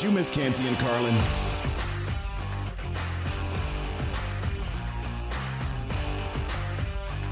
Did you miss Canty and Carlin?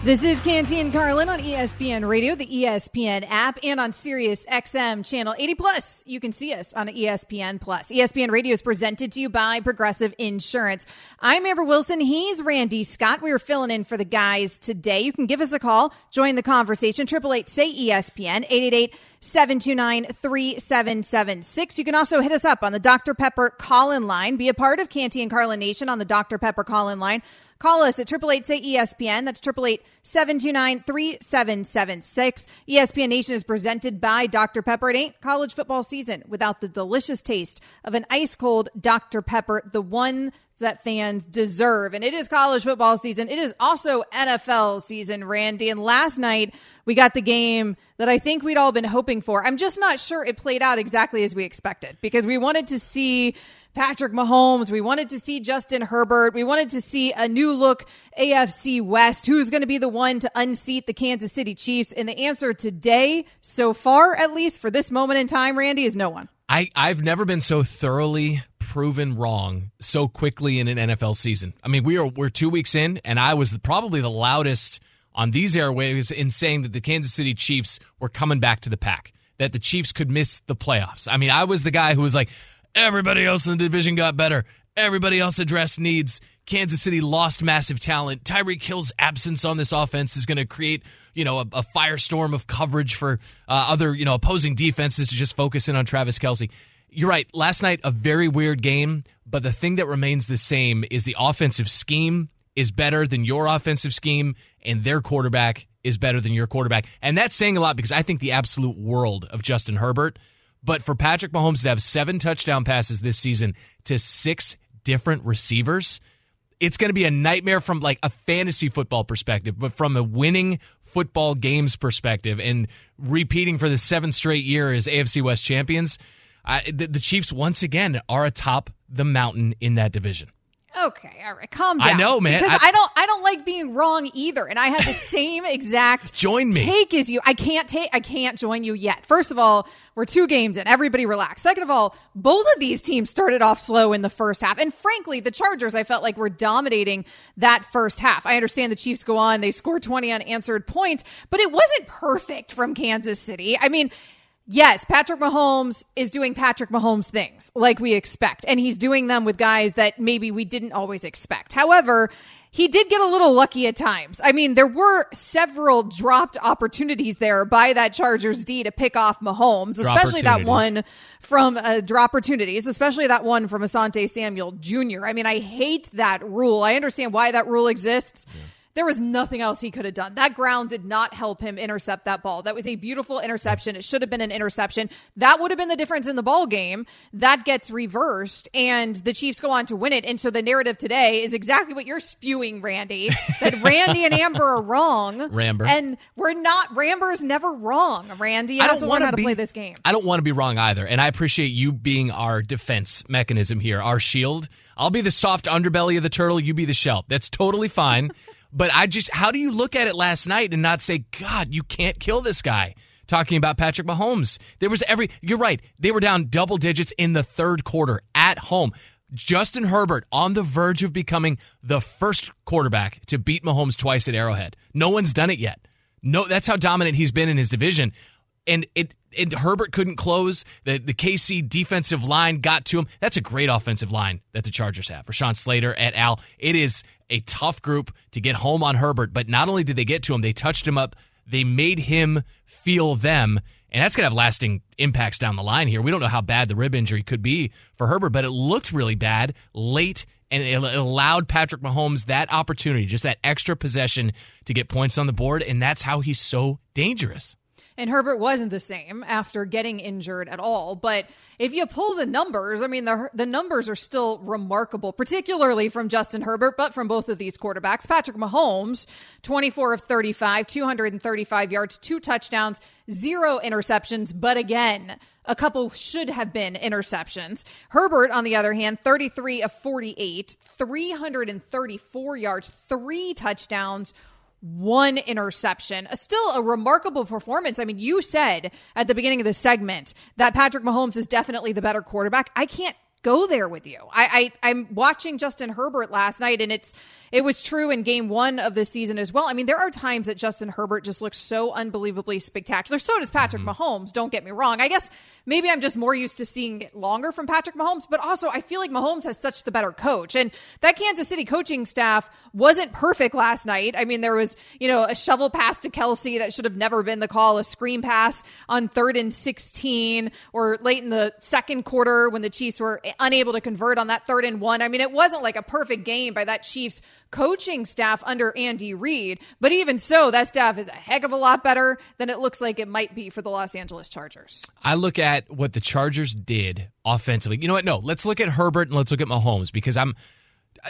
This is Canty and Carlin on ESPN Radio, the ESPN app, and on Sirius XM channel 80 plus. You can see us on ESPN Plus. ESPN Radio is presented to you by Progressive Insurance. I'm Amber Wilson. He's Randy Scott. We are filling in for the guys today. You can give us a call, join the conversation. Triple eight say ESPN 888 729 3776. You can also hit us up on the Dr. Pepper call in line. Be a part of Canty and Carlin Nation on the Dr. Pepper call in line. Call us at 888 say ESPN. That's 888 729 3776. ESPN Nation is presented by Dr. Pepper. It ain't college football season without the delicious taste of an ice cold Dr. Pepper, the one that fans deserve. And it is college football season. It is also NFL season, Randy. And last night we got the game that I think we'd all been hoping for. I'm just not sure it played out exactly as we expected because we wanted to see Patrick Mahomes. We wanted to see Justin Herbert. We wanted to see a new look AFC West. Who's going to be the one to unseat the Kansas City Chiefs? And the answer today, so far, at least for this moment in time, Randy, is no one. I, I've never been so thoroughly proven wrong so quickly in an NFL season. I mean, we are we're two weeks in, and I was probably the loudest on these airwaves in saying that the Kansas City Chiefs were coming back to the pack, that the Chiefs could miss the playoffs. I mean, I was the guy who was like, Everybody else in the division got better. Everybody else addressed needs. Kansas City lost massive talent. Tyreek Hill's absence on this offense is going to create, you know, a, a, firestorm of coverage for uh, other, you know, opposing defenses to just focus in on Travis Kelce. You're right. Last night, a very weird game, but the thing that remains the same is the offensive scheme is better than your offensive scheme, and their quarterback is better than your quarterback. And that's saying a lot because I think the absolute world of Justin Herbert. But for Patrick Mahomes to have seven touchdown passes this season to six different receivers, it's going to be a nightmare from like a fantasy football perspective, but from a winning football games perspective and repeating for the seventh straight year as AFC West champions, I, the, the Chiefs once again are atop the mountain in that division. Okay, all right, calm down. I know, man. Because I, I, don't, I don't like being wrong either, and I had the same exact join me take as you. I can't take, I can't join you yet. First of all, we're two games in. Everybody relax. Second of all, both of these teams started off slow in the first half, and frankly, the Chargers I felt like were dominating that first half. I understand the Chiefs go on, they score twenty unanswered points, but it wasn't perfect from Kansas City. I mean yes, Patrick Mahomes is doing Patrick Mahomes things like we expect, and he's doing them with guys that maybe we didn't always expect. However, he did get a little lucky at times. I mean, there were several dropped opportunities there by that Chargers D to pick off Mahomes, especially that one from uh, drop opportunities, especially that one from Asante Samuel Jr. I mean, I hate that rule. I understand why that rule exists. Yeah there was nothing else he could have done. That ground did not help him intercept that ball. That was a beautiful interception. It should have been an interception. That would have been the difference in the ball game. That gets reversed and the Chiefs go on to win it. And so the narrative today is exactly what you're spewing, Randy, that Randy and Amber are wrong. Ramber. And we're not, Ramber is never wrong, Randy. You I don't want to play this game. I don't want to be wrong either. And I appreciate you being our defense mechanism here, our shield. I'll be the soft underbelly of the turtle. You be the shell. That's totally fine. But I just, how do you look at it last night and not say, God, you can't kill this guy? Talking about Patrick Mahomes. There was every, you're right. They were down double digits in the third quarter at home. Justin Herbert on the verge of becoming the first quarterback to beat Mahomes twice at Arrowhead. No one's done it yet. No, that's how dominant he's been in his division. And it, and Herbert couldn't close. The the KC defensive line got to him. That's a great offensive line that the Chargers have. Rashawn Slater et al. It is a tough group to get home on Herbert, but not only did they get to him, they touched him up. They made him feel them, and that's going to have lasting impacts down the line here. We don't know how bad the rib injury could be for Herbert, but it looked really bad late, and it allowed Patrick Mahomes that opportunity, just that extra possession to get points on the board, and that's how he's so dangerous. And Herbert wasn't the same after getting injured at all. But if you pull the numbers, I mean, the, the numbers are still remarkable, particularly from Justin Herbert, but from both of these quarterbacks. Patrick Mahomes, 24 of 35, 235 yards, two touchdowns, zero interceptions. But again, a couple should have been interceptions. Herbert, on the other hand, 33 of 48, 334 yards, three touchdowns, one interception. Still a remarkable performance. I mean, you said at the beginning of the segment that Patrick Mahomes is definitely the better quarterback. I can't go there with you. I, I I'm watching Justin Herbert last night, and it's it was true in game one of the season as well. I mean, there are times that Justin Herbert just looks so unbelievably spectacular. So does Patrick mm-hmm. Mahomes. Don't get me wrong. I guess maybe I'm just more used to seeing it longer from Patrick Mahomes, but also I feel like Mahomes has such the better coach. And that Kansas City coaching staff wasn't perfect last night. I mean, there was, you know, a shovel pass to Kelce that should have never been the call, a screen pass on third and 16, or late in the second quarter when the Chiefs were unable to convert on that third and one. I mean, it wasn't like a perfect game by that Chiefs coaching staff under Andy Reid. But even so, that staff is a heck of a lot better than it looks like it might be for the Los Angeles Chargers. I look at what the Chargers did offensively. You know what? No, let's look at Herbert and let's look at Mahomes because I'm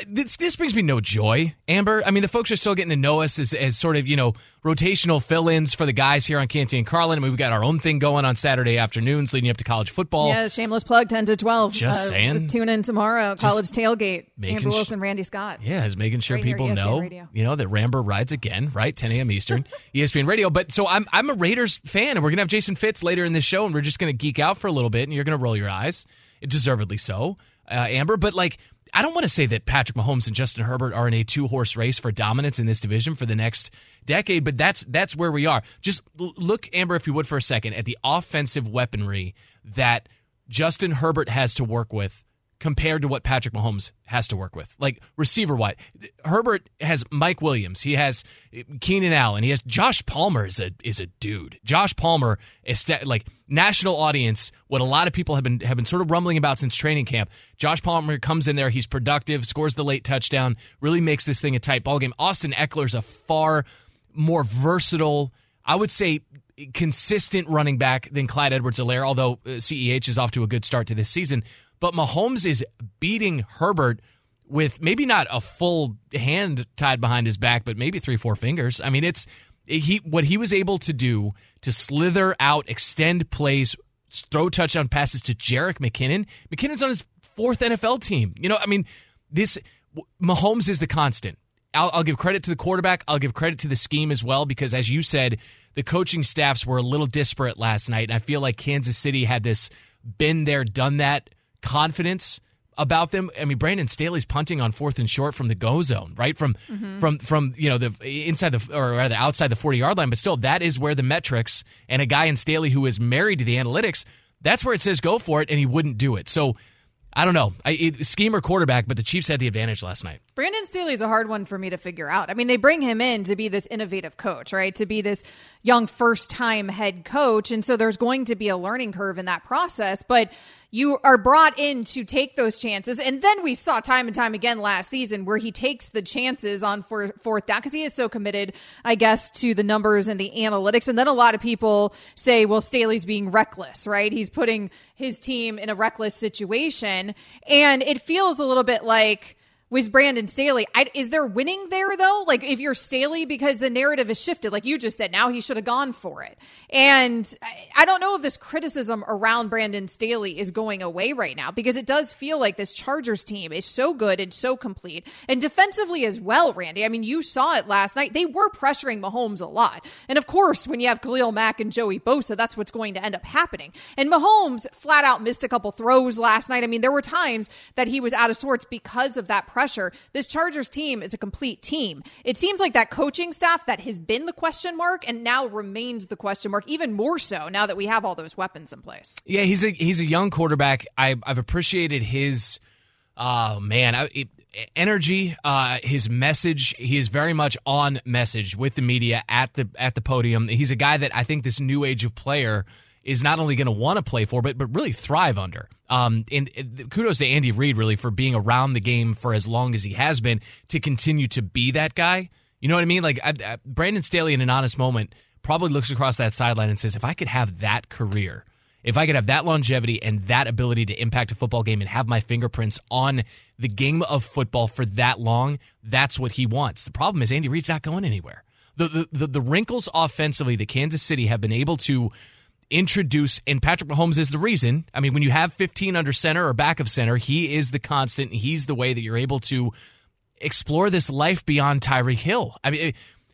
this, this brings me no joy, Amber. I mean, the folks are still getting to know us as, as sort of, you know, rotational fill ins for the guys here on Canty and Carlin. I mean, we've got our own thing going on Saturday afternoons leading up to college football. Yeah, shameless plug 10 to 12. Just uh, saying. Tune in tomorrow, college tailgate. Amber Wilson, sh- Randy Scott. Yeah, is making sure right people know, Radio. you know, that Ramber rides again, right? 10 a.m. Eastern, ESPN Radio. But so I'm, I'm a Raiders fan, and we're going to have Jason Fitz later in this show, and we're just going to geek out for a little bit, and you're going to roll your eyes, deservedly so, uh, Amber. But like, I don't want to say that Patrick Mahomes and Justin Herbert are in a two horse race for dominance in this division for the next decade, but that's that's where we are. Just look, Amber, if you would, for a second at the offensive weaponry that Justin Herbert has to work with compared to what Patrick Mahomes has to work with. Like receiver wide, Herbert has Mike Williams, he has eh, Keenan Allen, he has Josh Palmer is a is a dude. Josh Palmer is like national audience. What a lot of people have been have been sort of rumbling about since training camp. Josh Palmer comes in there, he's productive, scores the late touchdown, really makes this thing a tight ball game. Austin Ekeler's a far more versatile, I would say consistent running back than Clyde Edwards-Helaire, although CEH is off to a good start to this season. But Mahomes is beating Herbert with maybe not a full hand tied behind his back, but maybe three, four fingers. I mean, it's he what he was able to do to slither out, extend plays, throw touchdown passes to Jerick McKinnon. McKinnon's on his fourth NFL team. You know, I mean, this Mahomes is the constant. I'll, I'll give credit to the quarterback. I'll give credit to the scheme as well because, as you said, the coaching staffs were a little disparate last night, and I feel like Kansas City had this been there, done that confidence about them. I mean, Brandon Staley's punting on fourth and short from the go zone, right from mm-hmm. from from you know the inside the or rather outside the forty yard line, but still that is where the metrics and a guy in Staley who is married to the analytics, that's where it says go for it, and he wouldn't do it. So I don't know, I, it, scheme or quarterback, but the Chiefs had the advantage last night. Brandon Staley is a hard one for me to figure out. I mean, they bring him in to be this innovative coach, right? To be this young first time head coach. And so there's going to be a learning curve in that process. But you are brought in to take those chances. And then we saw time and time again last season where he takes the chances on for, fourth down because he is so committed, I guess, to the numbers and the analytics. And then a lot of people say, well, Staley's being reckless, right? He's putting his team in a reckless situation. And it feels a little bit like, was Brandon Staley. I, is there winning there though? Like if you're Staley, because the narrative has shifted, like you just said, now he should have gone for it. And I, I, don't know if this criticism around Brandon Staley is going away right now because it does feel like this Chargers team is so good and so complete and defensively as well, Randy. I mean, you saw it last night. They were pressuring Mahomes a lot. And of course, when you have Khalil Mack and Joey Bosa, that's what's going to end up happening. And Mahomes flat out missed a couple throws last night. I mean, there were times that he was out of sorts because of that pressure. This Chargers team is a complete team. It seems like that coaching staff that has been the question mark and now remains the question mark, even more so now that we have all those weapons in place. Yeah, he's a he's a young quarterback. I, have appreciated his, uh, man, I, it, energy, uh, his message. He is very much on message with the media at the at the podium. He's a guy that I think this new age of player is not only going to want to play for, but but really thrive under. Um, and, and kudos to Andy Reid really for being around the game for as long as he has been to continue to be that guy. You know what I mean? Like I, I, Brandon Staley in an honest moment probably looks across that sideline and says, if I could have that career, if I could have that longevity and that ability to impact a football game and have my fingerprints on the game of football for that long, that's what he wants. The problem is Andy Reid's not going anywhere. The the the, the wrinkles offensively that Kansas City have been able to introduce, and Patrick Mahomes is the reason. I mean, when you have 15 under center or back of center, he is the constant. He's the way that you're able to explore this life beyond Tyreek Hill. I mean,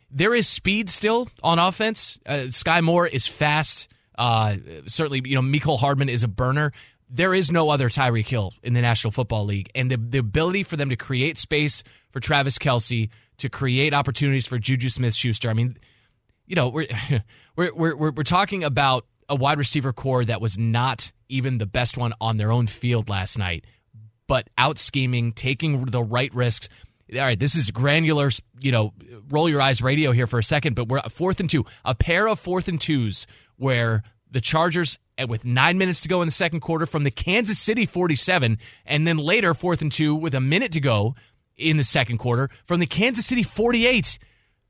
there is speed still on offense. Uh, Skyy Moore is fast. Uh, certainly, you know, Mecole Hardman is a burner. There is no other Tyreek Hill in the National Football League. And the, the ability for them to create space for Travis Kelce, to create opportunities for Juju Smith Schuster. I mean, you know, we're, we're, we're, we're talking about a wide receiver corps that was not even the best one on their own field last night, but out scheming, taking the right risks all right, this is granular, you know, roll your eyes radio here for a second, but we're fourth and two, a pair of fourth and twos where the Chargers, eh, with nine minutes to go in the second quarter from the Kansas City 47, and then later fourth and two with a minute to go in the second quarter from the Kansas City 48.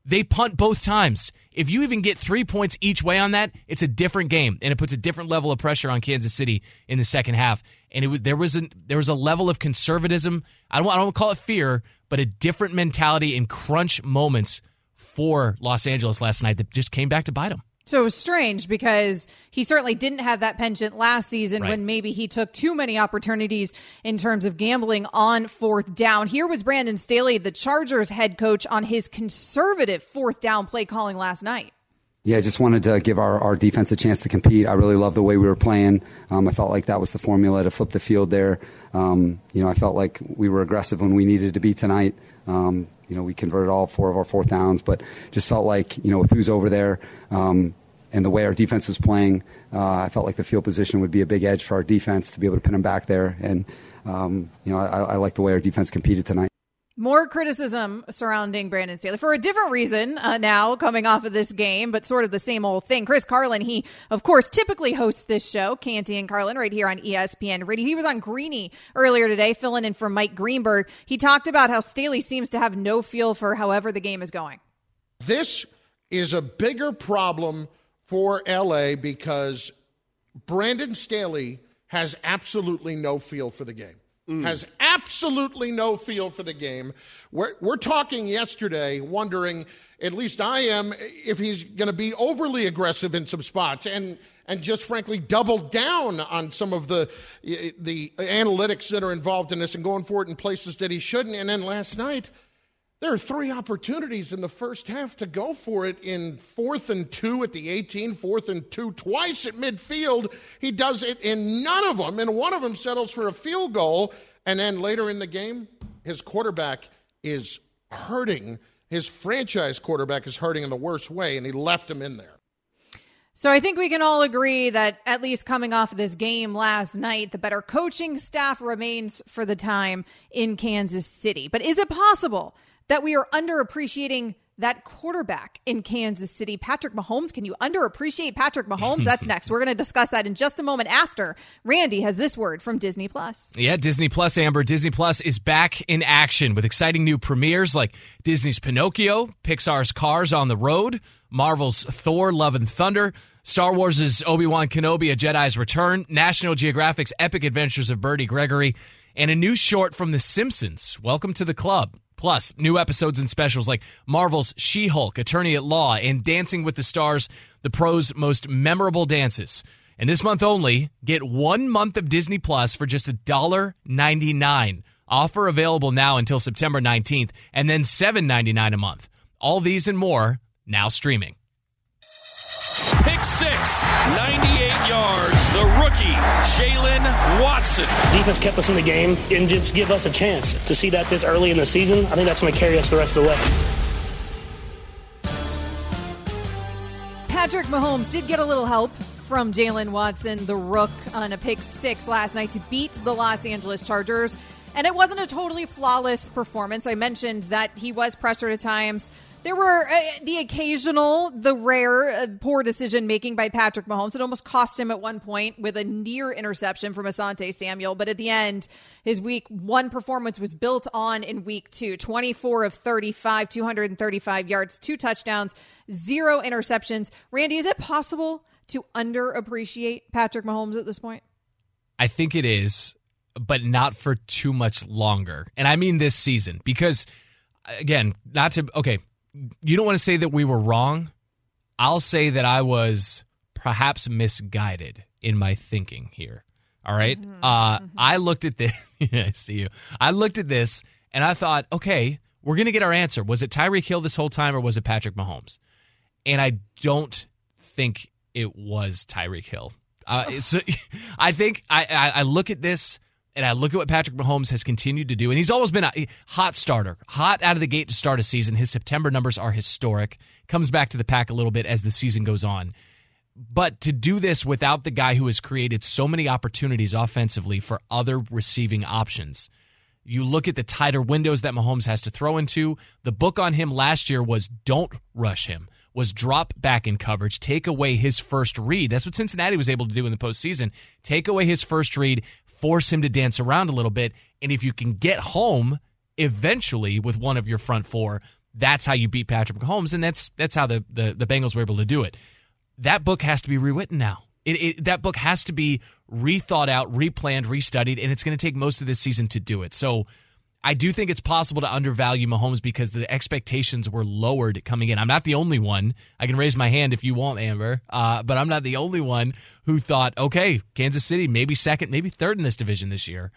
They punt both times. If you even get three points each way on that, it's a different game, and it puts a different level of pressure on Kansas City in the second half. And it was there was a there was a level of conservatism. I don't I don't call it fear, but a different mentality in crunch moments for Los Angeles last night that just came back to bite them. So it was strange because he certainly didn't have that penchant last season right. when maybe he took too many opportunities in terms of gambling on fourth down. Here was Brandon Staley, the Chargers head coach, on his conservative fourth down play calling last night. Yeah, I just wanted to give our, our defense a chance to compete. I really love the way we were playing. Um, I felt like that was the formula to flip the field there. Um, you know, I felt like we were aggressive when we needed to be tonight. Um, you know, we converted all four of our fourth downs, but just felt like, you know, if who's over there um, and the way our defense was playing, uh, I felt like the field position would be a big edge for our defense to be able to pin them back there. And, um, you know, I, I like the way our defense competed tonight. More criticism surrounding Brandon Staley for a different reason uh, now coming off of this game, but sort of the same old thing. Chris Carlin, he, of course, typically hosts this show, Canty and Carlin, right here on ESPN Radio. He was on Greeny earlier today, filling in for Mike Greenberg. He talked about how Staley seems to have no feel for however the game is going. This is a bigger problem for LA because Brandon Staley has absolutely no feel for the game. Mm. Has absolutely no feel for the game. We're, we're talking yesterday, wondering, at least I am, if he's going to be overly aggressive in some spots and and just frankly double down on some of the the analytics that are involved in this and going for it in places that he shouldn't. And then last night, there are three opportunities in the first half to go for it in fourth and two at the 18, fourth and two twice at midfield. He does it in none of them, and one of them settles for a field goal. And then later in the game, his quarterback is hurting. His franchise quarterback is hurting in the worst way, and he left him in there. So I think we can all agree that at least coming off of this game last night, the better coaching staff remains for the time in Kansas City. But is it possible that we are underappreciating that quarterback in Kansas City, Patrick Mahomes. Can you underappreciate Patrick Mahomes? That's next. We're going to discuss that in just a moment after Randy has this word from Disney Plus. Yeah, Disney Plus, Amber. Disney Plus is back in action with exciting new premieres like Disney's Pinocchio, Pixar's Cars on the Road, Marvel's Thor, Love and Thunder, Star Wars' Obi-Wan Kenobi, A Jedi's Return, National Geographic's Epic Adventures of Bertie Gregory, and a new short from The Simpsons. Welcome to the club. Plus, new episodes and specials like Marvel's She Hulk, Attorney at Law, and Dancing with the Stars, the pros' most memorable dances. And this month only, get one month of Disney Plus for just $1.99. Offer available now until September 19th, and then $7.99 a month. All these and more now streaming. Pick six, 98 yards. The rookie, Jaylen Watson. Defense kept us in the game and just give us a chance to see that this early in the season. I think that's going to carry us the rest of the way. Patrick Mahomes did get a little help from Jaylen Watson, the rook, on a pick six last night to beat the Los Angeles Chargers. And it wasn't a totally flawless performance. I mentioned that he was pressured at times There were uh, the occasional, the rare uh, poor decision making by Patrick Mahomes. It almost cost him at one point with a near interception from Asante Samuel. But at the end, his week one performance was built on in week two 24 of 35, 235 yards, two touchdowns, zero interceptions. Randy, is it possible to underappreciate Patrick Mahomes at this point? I think it is, but not for too much longer. And I mean this season because, again, not to, okay you don't want to say that we were wrong. I'll say that I was perhaps misguided in my thinking here. All right? mm-hmm. Uh, mm-hmm. I looked at this. I see you. I looked at this and I thought, okay, we're going to get our answer. Was it Tyreek Hill this whole time or was it Patrick Mahomes? And I don't think it was Tyreek Hill. Uh, it's, I think I, I, I look at this and I look at what Patrick Mahomes has continued to do, and he's always been a hot starter, hot out of the gate to start a season. His September numbers are historic. Comes back to the pack a little bit as the season goes on. But to do this without the guy who has created so many opportunities offensively for other receiving options. You look at the tighter windows that Mahomes has to throw into. The book on him last year was don't rush him, was drop back in coverage, take away his first read. That's what Cincinnati was able to do in the postseason. Take away his first read, force him to dance around a little bit. And if you can get home eventually with one of your front four, that's how you beat Patrick Mahomes, and that's that's how the, the, the Bengals were able to do it. That book has to be rewritten now. It, it, that book has to be rethought out, replanned, restudied, and it's going to take most of this season to do it. So I do think it's possible to undervalue Mahomes because the expectations were lowered coming in. I'm not the only one. I can raise my hand if you want, Amber, uh, but I'm not the only one who thought, okay, Kansas City, maybe second, maybe third in this division this year.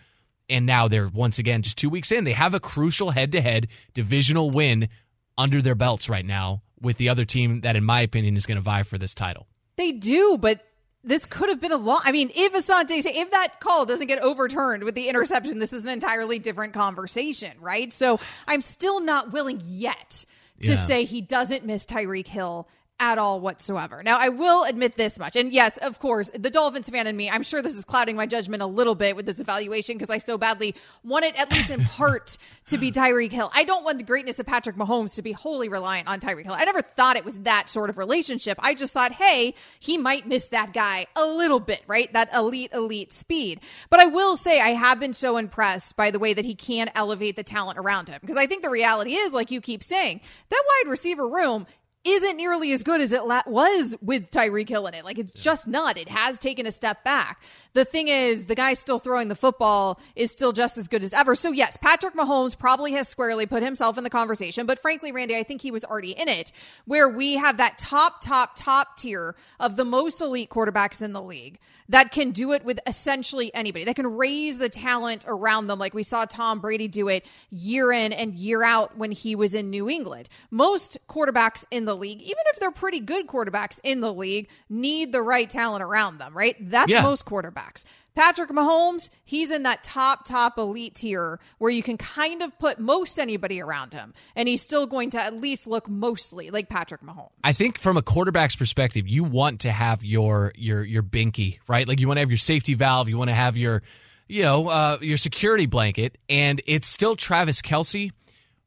And now they're once again just two weeks in. They have a crucial head to head divisional win under their belts right now with the other team that, in my opinion, is going to vie for this title. They do, but this could have been a long. I mean, if Asante, if that call doesn't get overturned with the interception, this is an entirely different conversation, right? So I'm still not willing yet to yeah. say he doesn't miss Tyreek Hill at all whatsoever. Now, I will admit this much. And yes, of course, the Dolphins fan in me, I'm sure this is clouding my judgment a little bit with this evaluation because I so badly want it, at least in part, to be Tyreek Hill. I don't want the greatness of Patrick Mahomes to be wholly reliant on Tyreek Hill. I never thought it was that sort of relationship. I just thought, hey, he might miss that guy a little bit, right? That elite, elite speed. But I will say, I have been so impressed by the way that he can elevate the talent around him because I think the reality is, like you keep saying, that wide receiver room isn't nearly as good as it la- was with Tyreek Hill in it. Like it's just not. It has taken a step back. The thing is, the guy still throwing the football is still just as good as ever. So yes, Patrick Mahomes probably has squarely put himself in the conversation. But frankly, Randy, I think he was already in it, where we have that top, top, top tier of the most elite quarterbacks in the league that can do it with essentially anybody. That can raise the talent around them, like we saw Tom Brady do it year in and year out when he was in New England. Most quarterbacks in the league, even if they're pretty good quarterbacks in the league, need the right talent around them, right? That's yeah. most quarterbacks. Patrick Mahomes, he's in that top, top elite tier where you can kind of put most anybody around him, and he's still going to at least look mostly like Patrick Mahomes. I think from a quarterback's perspective, you want to have your your your binky, right? Like you want to have your safety valve, you want to have your you know uh, your security blanket, and it's still Travis Kelce,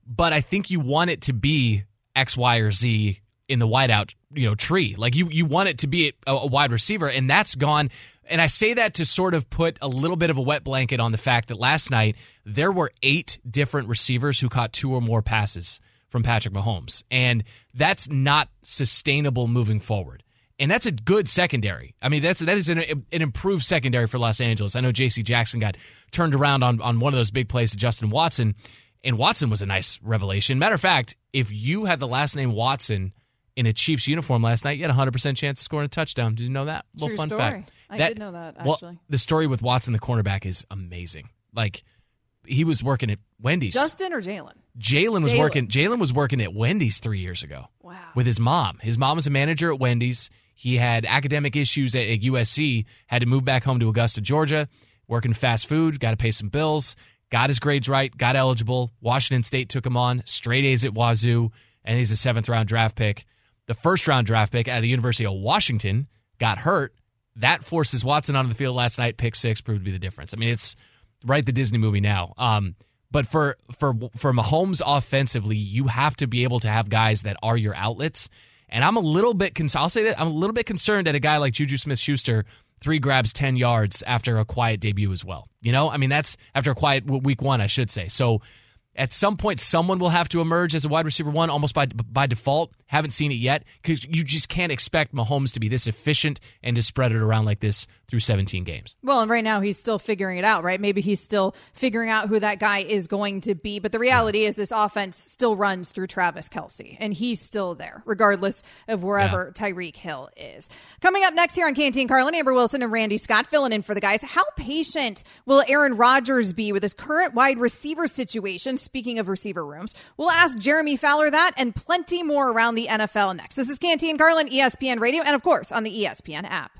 but I think you want it to be X, Y, or Z in the wideout you know tree. Like you you want it to be a, a wide receiver, and that's gone. And I say that to sort of put a little bit of a wet blanket on the fact that last night there were eight different receivers who caught two or more passes from Patrick Mahomes. And that's not sustainable moving forward. And that's a good secondary. I mean, that's that is an, an improved secondary for Los Angeles. I know J.C. Jackson got turned around on, on one of those big plays to Justin Watson, and Watson was a nice revelation. Matter of fact, if you had the last name Watson in a Chiefs uniform last night, you had a 100% chance of scoring a touchdown. Did you know that? True fun story. fact. I that, did know that, actually. Well, the story with Watson, the cornerback, is amazing. Like, he was working at Wendy's. Justin or Jaylen? Jaylen was working. Jaylen was working at Wendy's three years ago. Wow. With his mom. His mom was a manager at Wendy's. He had academic issues at, at USC. Had to move back home to Augusta, Georgia. Working fast food. Got to pay some bills. Got his grades right. Got eligible. Washington State took him on. Straight A's at Wazoo, and he's a seventh round draft pick the first round draft pick out of the University of Washington, got hurt. That forces Watson onto the field last night. Pick six proved to be the difference. I mean, it's right the Disney movie now. Um, But for for for Mahomes offensively, you have to be able to have guys that are your outlets. And I'm a little bit I'll say that I'm a little bit concerned at a guy like Juju Smith-Schuster, three grabs, 10 yards after a quiet debut as well. You know, I mean that's after a quiet week 1, I should say. So at some point, someone will have to emerge as a wide receiver one almost by by default. Haven't seen it yet because you just can't expect Mahomes to be this efficient and to spread it around like this through 17 games. Well, and right now he's still figuring it out, right? Maybe he's still figuring out who that guy is going to be. But the reality is, this offense still runs through Travis Kelce, and he's still there, regardless of wherever yeah. Tyreek Hill is. Coming up next here on Canty and Carlin, Amber Wilson and Randy Scott filling in for the guys. How patient will Aaron Rodgers be with his current wide receiver situation? Speaking of receiver rooms, we'll ask Jeremy Fowler that and plenty more around the NFL next. This is Canty and Carlin, ESPN Radio, and of course on the ESPN app.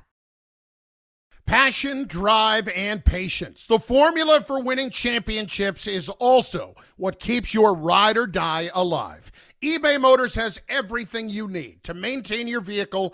Passion, drive, and patience. The formula for winning championships is also what keeps your ride or die alive. eBay Motors has everything you need to maintain your vehicle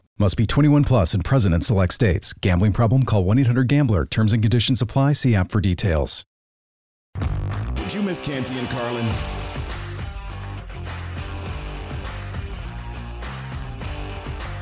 Must be 21 plus and present in select states. Gambling problem? Call 1 800 GAMBLER. Terms and conditions apply. See app for details. Did you miss Canty and Carlin?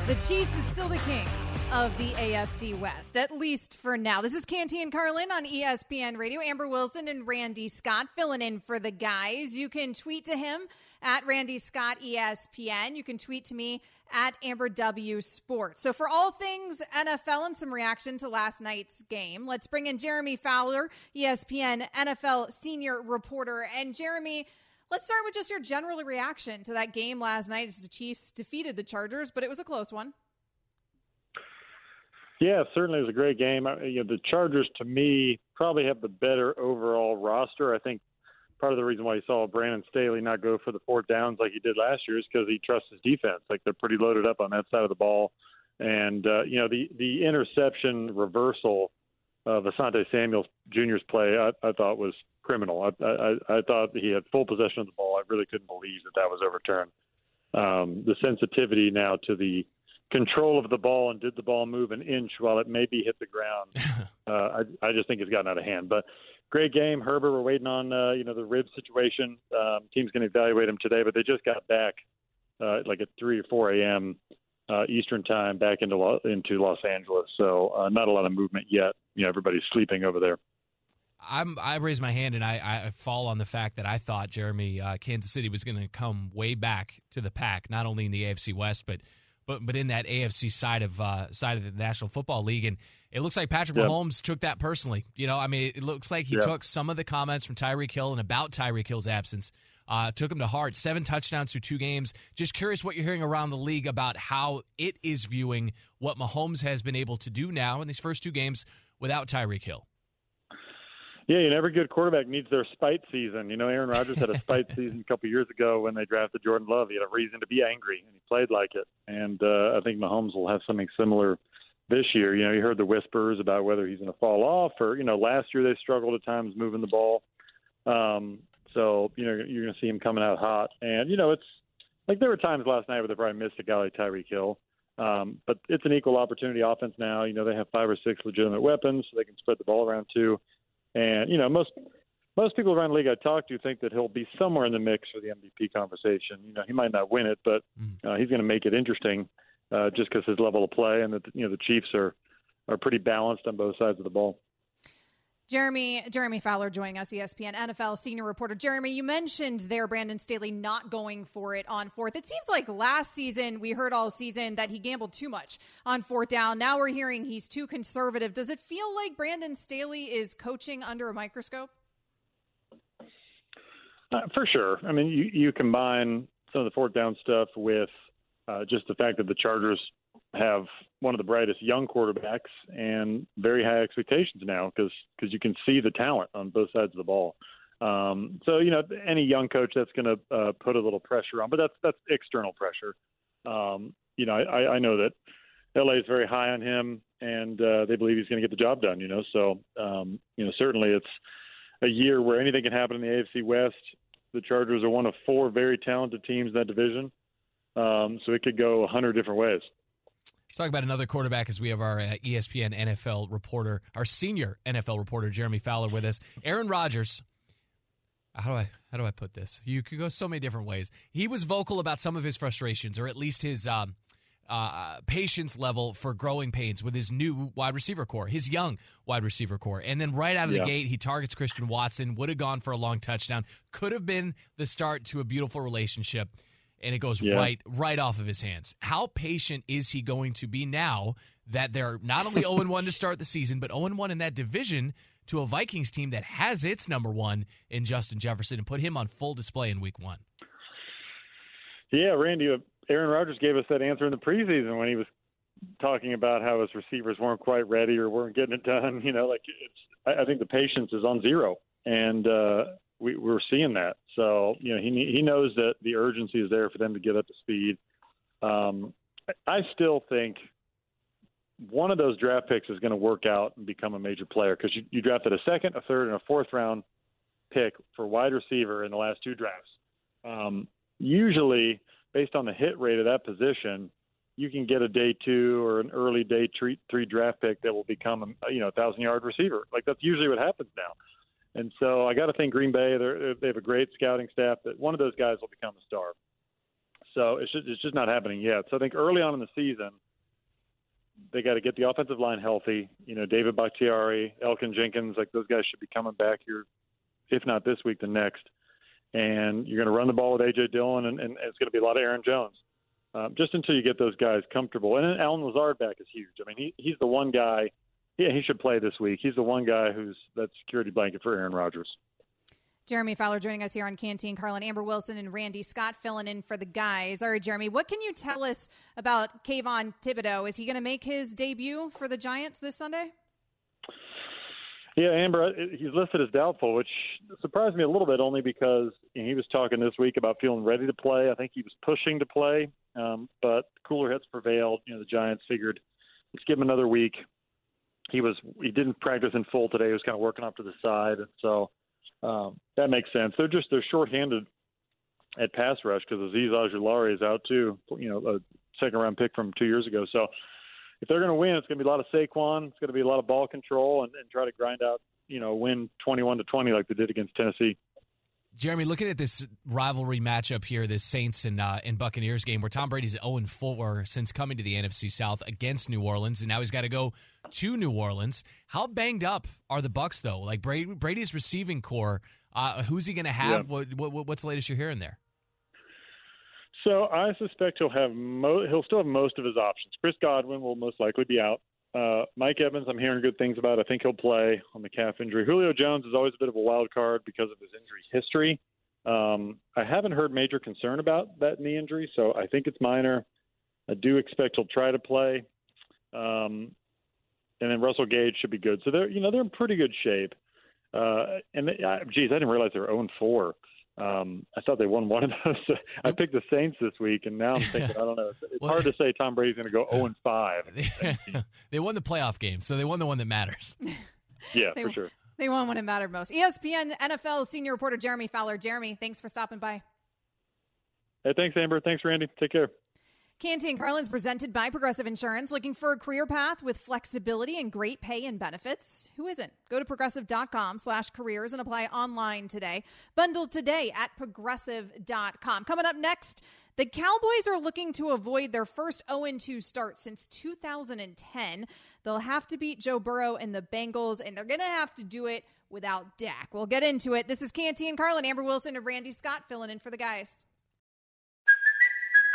The Chiefs is still the king of the AFC West, at least for now. This is Canty Carlin on ESPN Radio. Amber Wilson and Randy Scott filling in for the guys. You can tweet to him at Randy Scott ESPN. You can tweet to me at Amber W Sports. So for all things NFL and some reaction to last night's game, let's bring in Jeremy Fowler, ESPN NFL senior reporter. And Jeremy, let's start with just your general reaction to that game last night as the Chiefs defeated the Chargers, but it was a close one. Yeah, certainly was a great game. You know, the Chargers, to me, probably have the better overall roster. I think part of the reason why you saw Brandon Staley not go for the fourth downs like he did last year is because he trusts his defense. Like they're pretty loaded up on that side of the ball, and uh, you know the the interception reversal of Asante Samuel Jr.'s play I, I thought was criminal. I, I I thought he had full possession of the ball. I really couldn't believe that that was overturned. Um, the sensitivity now to the control of the ball and did the ball move an inch while it maybe hit the ground. uh, I, I just think it's gotten out of hand. But great game. Herbert, we're waiting on uh, you know the rib situation. Um, team's going to evaluate him today, but they just got back uh, like at three or four a.m. Uh, Eastern time back into Lo- into Los Angeles. So uh, not a lot of movement yet. You know, everybody's sleeping over there. I'm, I raise my hand and I, I fall on the fact that I thought Jeremy uh, Kansas City was going to come way back to the pack, not only in the AFC West but but but in that AFC side of uh, side of the National Football League and it looks like Patrick yep. Mahomes took that personally. You know, I mean, it looks like he yep. took some of the comments from Tyreek Hill and about Tyreek Hill's absence Uh, took him to heart, seven touchdowns through two games. Just curious what you're hearing around the league about how it is viewing what Mahomes has been able to do now in these first two games without Tyreek Hill. Yeah, and every good quarterback needs their spite season. You know, Aaron Rodgers had a spite season a couple years ago when they drafted Jordan Love. He had a reason to be angry, and he played like it. And uh, I think Mahomes will have something similar this year. You know, you heard the whispers about whether he's going to fall off, or you know, last year they struggled at times moving the ball. Um, so you know, you're going to see him coming out hot. And you know, it's like there were times last night where they probably missed a guy like Tyreek Hill. Um, but it's an equal opportunity offense now. You know, they have five or six legitimate weapons, so they can spread the ball around too. And you know, most most people around the league I talk to think that he'll be somewhere in the mix for the MVP conversation. You know, he might not win it, but uh, he's going to make it interesting uh, just because his level of play and that you know the Chiefs are are pretty balanced on both sides of the ball. Jeremy Jeremy Fowler joining us, ESPN NFL senior reporter. Jeremy, you mentioned there Brandon Staley not going for it on fourth. It seems like last season we heard all season that he gambled too much on fourth down. Now we're hearing he's too conservative. Does it feel like Brandon Staley is coaching under a microscope? Uh, for sure. I mean, you, you combine some of the fourth down stuff with uh, just the fact that the Chargers have one of the brightest young quarterbacks and very high expectations now because because you can see the talent on both sides of the ball. Um, so you know any young coach that's going to uh, put a little pressure on, but that's that's external pressure. Um, you know I, I know that LA is very high on him and uh, they believe he's going to get the job done. You know so um, you know certainly it's a year where anything can happen in the AFC West. The Chargers are one of four very talented teams in that division, um, so it could go a hundred different ways. Let's talk about another quarterback as we have our uh, ESPN NFL reporter, our senior NFL reporter, Jeremy Fowler, with us. Aaron Rodgers. How do I how do I put this? You could go so many different ways. He was vocal about some of his frustrations, or at least his um, uh, patience level for growing pains with his new wide receiver corps, his young wide receiver corps. And then right out of Yeah. the gate, he targets Christian Watson, would have gone for a long touchdown, could have been the start to a beautiful relationship. And it goes Yeah. right right off of his hands. How patient is he going to be now that they're not only 0 1 to start the season, but 0 1 in that division to a Vikings team that has its number one in Justin Jefferson and put him on full display in week one? Yeah, Randy, uh, Aaron Rodgers gave us that answer in the preseason when he was talking about how his receivers weren't quite ready or weren't getting it done. You know, like it's, I I think the patience is on zero, and uh, we, we're seeing that. So, you know, he he knows that the urgency is there for them to get up to speed. Um, I- still think one of those draft picks is going to work out and become a major player because you, you drafted a second, a third, and a fourth round pick for wide receiver in the last two drafts. Um, usually, based on the hit rate of that position, you can get a day two or an early day three, three draft pick that will become a you know thousand yard receiver. Like that's usually what happens now. And so I got to think Green Bay they're, have a great scouting staff that one of those guys will become a star. So it's just it's just not happening yet. So I think early on in the season they got to get the offensive line healthy. You know, David Bakhtiari, Elgton Jenkins, like those guys should be coming back here, if not this week, the next. And you're going to run the ball with AJ Dillon, and, and it's going to be a lot of Aaron Jones. Um, just until you get those guys comfortable. And then Allen Lazard back is huge. I mean, he he's the one guy. Yeah, he should play this week. He's the one guy who's that security blanket for Aaron Rodgers. Jeremy Fowler joining us here on Canty and Carlin, Amber Wilson, and Randy Scott filling in for the guys. All right, Jeremy, what can you tell us about Kayvon Thibodeaux? Is he going to make his debut for the Giants this Sunday? Yeah, Amber, he's listed as doubtful, which surprised me a little bit only because he was talking this week about feeling ready to play. I think he was pushing to play, um, but cooler heads prevailed. You know, the Giants figured let's give him another week. He was he didn't practice in full today. He was kind of working off to the side, and so um, that makes sense. They're just they're shorthanded at pass rush because Azeez Ojulari is out too. You know, a second round pick from two years ago. So if they're going to win, it's going to be a lot of Saquon. It's going to be a lot of ball control and, and try to grind out, you know, win 21 to 20 like they did against Tennessee. Jeremy, looking at this rivalry matchup here, this Saints and uh, and Buccaneers game, where Tom Brady's 0 4 since coming to the NFC South against New Orleans, and now he's got to go to New Orleans. How banged up are the Bucs though? Like Brady, Brady's receiving corps, uh, who's he going to have? Yeah. What, what, what's the latest you're hearing there? So I suspect he'll have mo- he'll still have most of his options. Chris Godwin will most likely be out. Uh, Mike Evans, I'm hearing good things about. I think he'll play on the calf injury. Julio Jones is always a bit of a wild card because of his injury history. Um, I haven't heard major concern about that knee injury, so I think it's minor. I do expect he'll try to play. Um, and then Russell Gage should be good. So they're you know they're in pretty good shape. Uh, and they, uh, geez, I didn't realize they were 0 4. Um, I thought they won one of those. I picked the Saints this week, and now I'm thinking, I don't know. It's Well, hard to say Tom Brady's going to go 0 and 5. they won the playoff game, so they won the one that matters. Yeah, They- for sure. They won when it mattered most. ESPN NFL senior reporter Jeremy Fowler. Jeremy, thanks for stopping by. Hey, thanks, Amber. Thanks, Randy. Take care. Canty and Carlin's presented by Progressive Insurance. Looking for a career path with flexibility and great pay and benefits? Who isn't? Go to progressive.com slash careers and apply online today. Bundle today at progressive.com. Coming up next, the Cowboys are looking to avoid their first 0-2 start since 2010. They'll have to beat Joe Burrow and the Bengals, and they're going to have to do it without Dak. We'll get into it. This is Canty and Carlin, Amber Wilson, and Randy Scott filling in for the guys.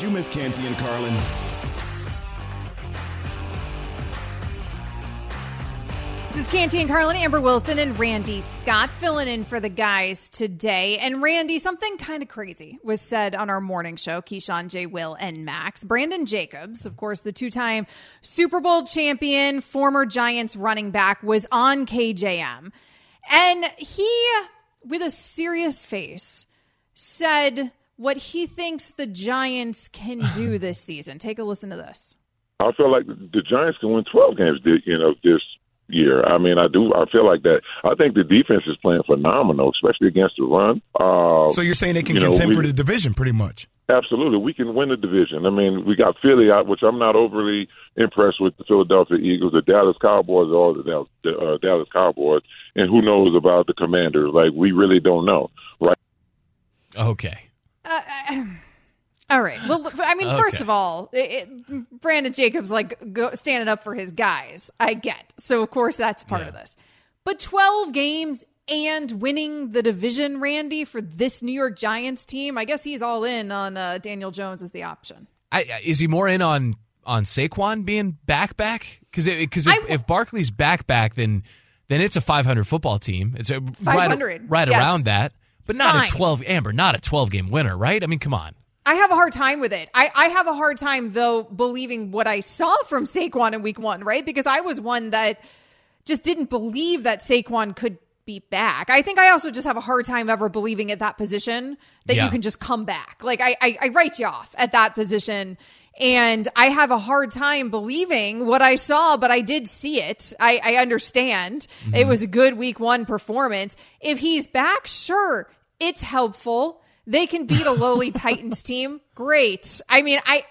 You miss Canty and Carlin? This is Canty and Carlin, Amber Wilson, and Randy Scott filling in for the guys today. And Randy, something kind of crazy was said on our morning show, Keyshawn, J. Will, and Max. Brandon Jacobs, of course, the two time Super Bowl champion, former Giants running back, was on KJM. And he, with a serious face, said what he thinks the Giants can do this season. Take a listen to this. I feel like the, the Giants can win 12 games, you know, this year. I mean, I do. I feel like that. I think the defense is playing phenomenal, especially against the run. Uh, So you're saying they can you know, contend we- for the division pretty much? Absolutely, we can win the division. I mean, we got Philly out, which I'm not overly impressed with the Philadelphia Eagles, the Dallas Cowboys, or the Dallas, the, uh, Dallas Cowboys, and who knows about the Commanders? Like we really don't know, right? Okay. All right. Well, I mean, first of all, it, it, Brandon Jacobs like go, standing up for his guys. I get. So of course that's part of this. But 12 games and winning the division, Randy, for this New York Giants team, I guess he's all in on uh, Daniel Jones as the option. I, is he more in on on Saquon being back back? Because because if, if Barkley's back back, then then it's a 500 football team. It's a, right, 500, right yes. around that, but not Fine. a 12 Amber, not a 12 game winner, right? I mean, come on. I have a hard time with it. I, I have a hard time though believing what I saw from Saquon in week one, right? Because I was one that just didn't believe that Saquon could be back. I think I also just have a hard time ever believing at that position that Yeah. you can just come back. Like I, I, I write you off at that position. And I have a hard time believing what I saw, but I did see it. I, I understand it mm-hmm. was a good week one performance. If he's back, sure, it's helpful. They can beat a lowly Titans team. Great. I mean, I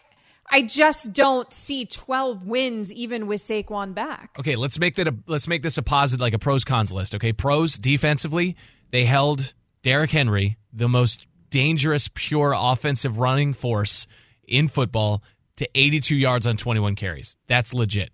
I just don't see 12 wins even with Saquon back. Okay, let's make that a let's make this a positive like a pros cons list. Okay, pros defensively, they held Derrick Henry, the most dangerous pure offensive running force in football, to 82 yards on 21 carries. That's legit.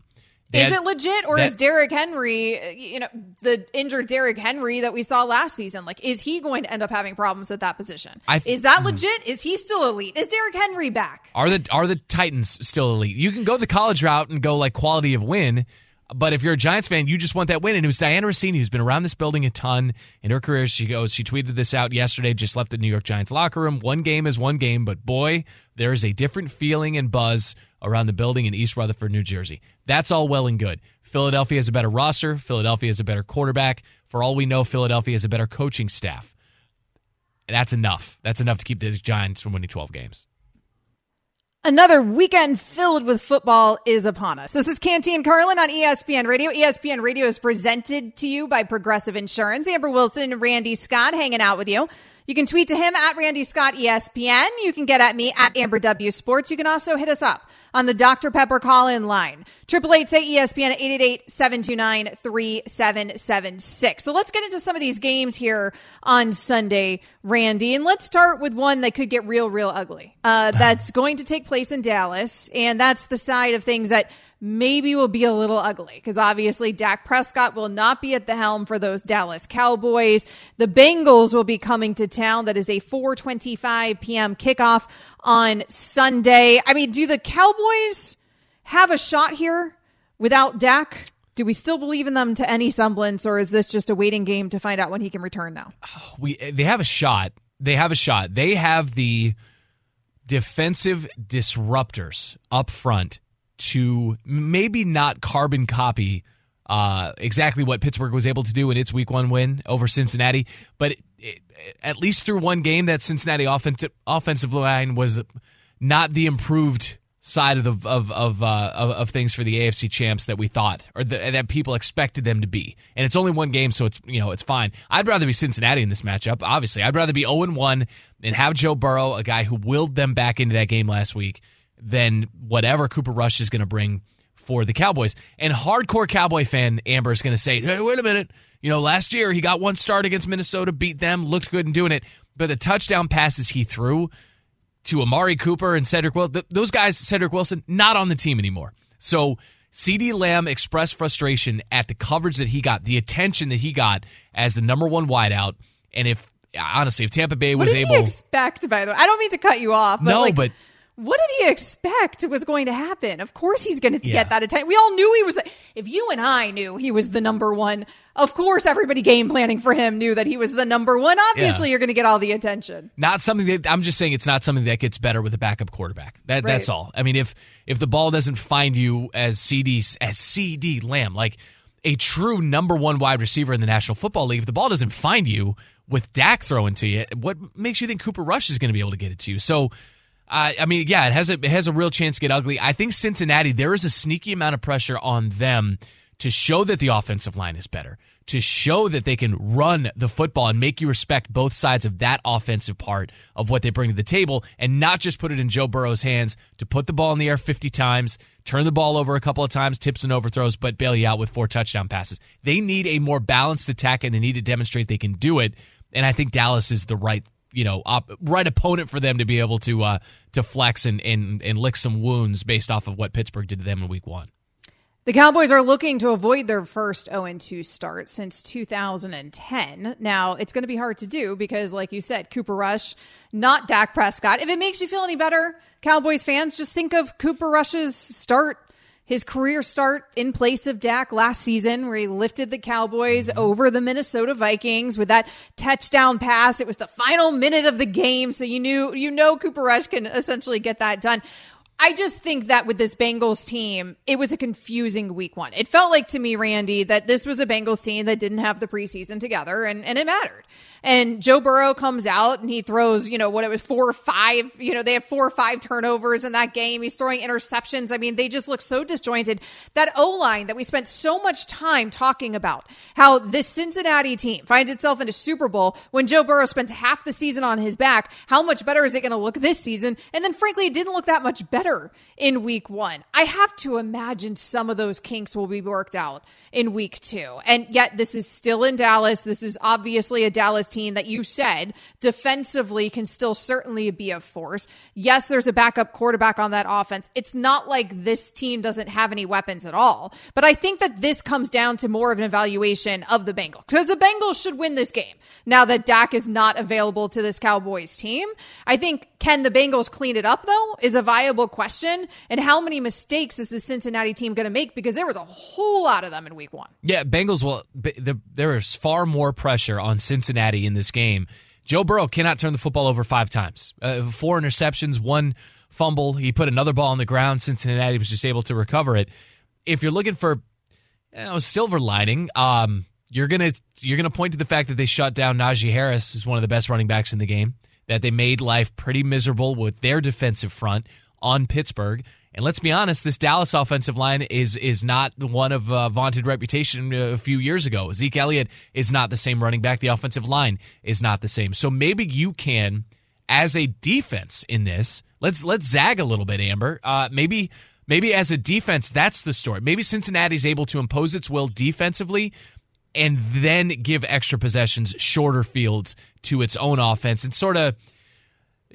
Is it legit or that- is Derrick Henry, you know, the injured Derrick Henry that we saw last season? Like, is he going to end up having problems at that position? I th- is that mm. legit? Is he still elite? Is Derrick Henry back? Are the are the Titans still elite? You can go the college route and go like quality of win, but if you're a Giants fan, you just want that win. And it was Dianna Russini who's been around this building a ton in her career. She goes, she tweeted this out yesterday. Just left the New York Giants locker room. One game is one game, but boy, there is a different feeling and buzz around the building in East Rutherford, New Jersey. That's all well and good. Philadelphia has a better roster. Philadelphia has a better quarterback. For all we know, Philadelphia has a better coaching staff. That's enough. That's enough to keep the Giants from winning 12 games. Another weekend filled with football is upon us. This is Canty and Carlin on ESPN Radio. ESPN Radio is presented to you by Progressive Insurance. Amber Wilson and Randy Scott hanging out with you. You can tweet to him at Randy Scott ESPN. You can get at me at Amber W Sports. You can also hit us up on the Dr. Pepper call in line. Triple eight say ESPN at 888-729-3776. So let's get into some of these games here on Sunday, Randy. And let's start with one that could get real, real ugly. Uh, that's going to take place in Dallas. And that's the side of things that maybe will be a little ugly because obviously Dak Prescott will not be at the helm for those Dallas Cowboys. The Bengals will be coming to town. That is a 4:25 p.m. kickoff on Sunday. I mean, do the Cowboys have a shot here without Dak? Do we still believe in them to any semblance, or is this just a waiting game to find out when he can return now? We they have a shot. They have a shot. They have the defensive disruptors up front to maybe not carbon copy uh, exactly what Pittsburgh was able to do in its Week One win over Cincinnati, but at least through one game, that Cincinnati offensive offensive line was not the improved side of the of of, uh, of, of things for the AFC champs that we thought or the, that people expected them to be. And it's only one game, so it's you know it's fine. I'd rather be Cincinnati in this matchup. Obviously, I'd rather be zero and one and have Joe Burrow, a guy who willed them back into that game last week than whatever Cooper Rush is going to bring for the Cowboys. And hardcore Cowboy fan Amber is going to say, "Hey, wait a minute. You know, last year he got one start against Minnesota, beat them, looked good in doing it, but the touchdown passes he threw to Amari Cooper and Cedric Wilson, those guys, Cedric Wilson, not on the team anymore. So." CeeDee Lamb expressed frustration at the coverage that he got, the attention that he got as the number one wideout. And if honestly, if Tampa Bay was what did able, expect by the way, I don't mean to cut you off, but no, like, but what did he expect was going to happen? Of course, he's going to Yeah. get that attention. We all knew he was. If you and I knew he was the number one, of course, everybody game planning for him knew that he was the number one. Obviously, Yeah. you're going to get all the attention. not something that I'm just saying it's not something that gets better with a backup quarterback. That Right. that's all. I mean, if if the ball doesn't find you as CeeDee as CeeDee Lamb, like a true number one wide receiver in the National Football League, if the ball doesn't find you with Dak throwing to you, what makes you think Cooper Rush is going to be able to get it to you? So. Uh, I mean, yeah, it has a it has a real chance to get ugly. I think Cincinnati there is a sneaky amount of pressure on them to show that the offensive line is better, to show that they can run the football and make you respect both sides of that offensive part of what they bring to the table and not just put it in Joe Burrow's hands to put the ball in the air 50 times, turn the ball over a couple of times, tips and overthrows, but bail you out with four touchdown passes. They need a more balanced attack and they need to demonstrate they can do it. And I think Dallas is the right you know, op- right opponent for them to be able to uh, to flex and, and and lick some wounds based off of what Pittsburgh did to them in Week One. The Cowboys are looking to avoid their first 0 2 start since 2010. Now, it's going to be hard to do because, like you said, Cooper Rush, not Dak Prescott. If it makes you feel any better, Cowboys fans, just think of Cooper Rush's start, his career start in place of Dak last season, where he lifted the Cowboys mm-hmm. over the Minnesota Vikings with that touchdown pass. It was the final minute of the game, so you knew you know Cooper Rush can essentially get that done. I just think that with this Bengals team, it was a confusing week one. It felt like to me, Randy, that this was a Bengals team that didn't have the preseason together and, and it mattered. And Joe Burrow comes out and he throws, you know, what it was four or five, you know, they have four or five turnovers in that game. He's throwing interceptions. I mean, they just look so disjointed. That O line that we spent so much time talking about, how this Cincinnati team finds itself in a Super Bowl when Joe Burrow spent half the season on his back. How much better is it going to look this season? And then, frankly, it didn't look that much better in week one. I have to imagine some of those kinks will be worked out in week two. And yet, this is still in Dallas. This is obviously a Dallas team that you said defensively can still certainly be a force. Yes, there's a backup quarterback on that offense. It's not like this team doesn't have any weapons at all. But I think that this comes down to more of an evaluation of the Bengals because the Bengals should win this game now that Dak is not available to this Cowboys team. I think can the Bengals clean it up though is a viable question. And how many mistakes is the Cincinnati team going to make? Because there was a whole lot of them in week one. Yeah, Bengals will. There is far more pressure on Cincinnati in this game. Joe Burrow cannot turn the football over five times. Uh, four interceptions, one fumble. He put another ball on the ground. Cincinnati was just able to recover it. If you're looking for you know, silver lining, um, you're gonna you're gonna point to the fact that they shut down Najee Harris, who's one of the best running backs in the game. That they made life pretty miserable with their defensive front on Pittsburgh, And let's be honest, this Dallas offensive line is is not the one of uh, vaunted reputation a few years ago. Zeke Elliott is not the same running back. The offensive line is not the same. So maybe you can, as a defense in this, let's let's zag a little bit, Amber. Uh, maybe maybe as a defense, that's the story. Maybe Cincinnati's able to impose its will defensively and then give extra possessions, shorter fields to its own offense, and sort of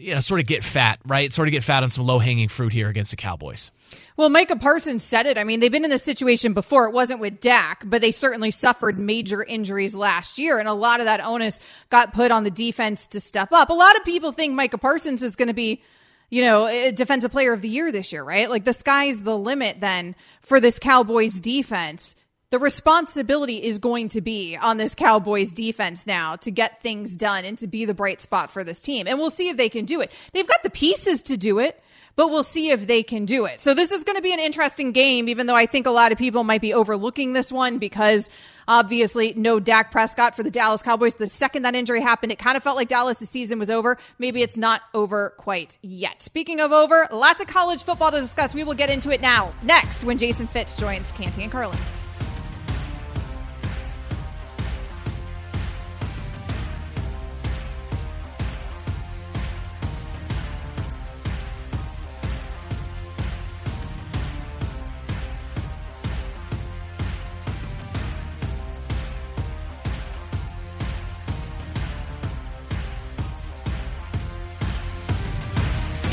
you know, sort of get fat, right? Sort of get fat on some low hanging fruit here against the Cowboys. Well, Micah Parsons said it. I mean, they've been in this situation before. It wasn't with Dak, but they certainly suffered major injuries last year. And a lot of that onus got put on the defense to step up. A lot of people think Micah Parsons is going to be, you know, a defensive player of the year this year, right? Like the sky's the limit then for this Cowboys defense the responsibility is going to be on this Cowboys defense now to get things done and to be the bright spot for this team. And we'll see if they can do it. They've got the pieces to do it, but we'll see if they can do it. So this is going to be an interesting game, even though I think a lot of people might be overlooking this one because obviously no Dak Prescott for the Dallas Cowboys. The second that injury happened, it kind of felt like Dallas' season was over. Maybe it's not over quite yet. Speaking of over, lots of college football to discuss. We will get into it now, next, when Jason Fitz joins Canty and Carlin.